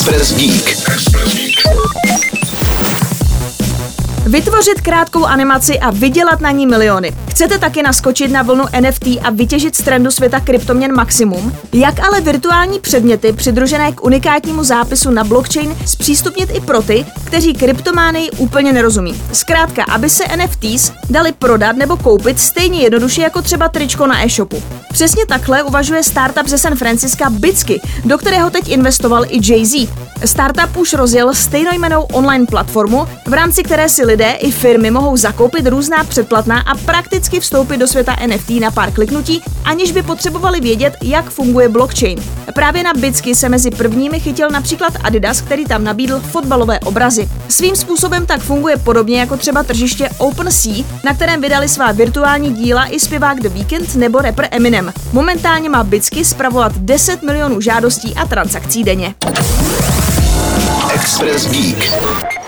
Express Geek. Vytvořit krátkou animaci a vydělat na ní miliony. Chcete taky naskočit na vlnu NFT a vytěžit z trendu světa kryptoměn maximum? Jak ale virtuální předměty přidružené k unikátnímu zápisu na blockchain zpřístupnit i pro ty, kteří kryptomány úplně nerozumí? Zkrátka, aby se NFTs dali prodat nebo koupit stejně jednoduše jako třeba tričko na e-shopu. Přesně takhle uvažuje startup ze San Francisca Bitsky, do kterého teď investoval i Jay-Z. Startup už rozjel stejnojmenou online platformu, v rámci které si lidé i firmy mohou zakoupit různá předplatná a prakticky vstoupit do světa NFT na pár kliknutí, aniž by potřebovali vědět, jak funguje blockchain. Právě na Bitsky se mezi prvními chytil například Adidas, který tam nabídl fotbalové obrazy. Svým způsobem tak funguje podobně jako třeba tržiště OpenSea, na kterém vydali svá virtuální díla i zpěvák The Weeknd nebo rapper Eminem. Momentálně má Bitsky spravovat 10 milionů žádostí a transakcí denně. Express Geek.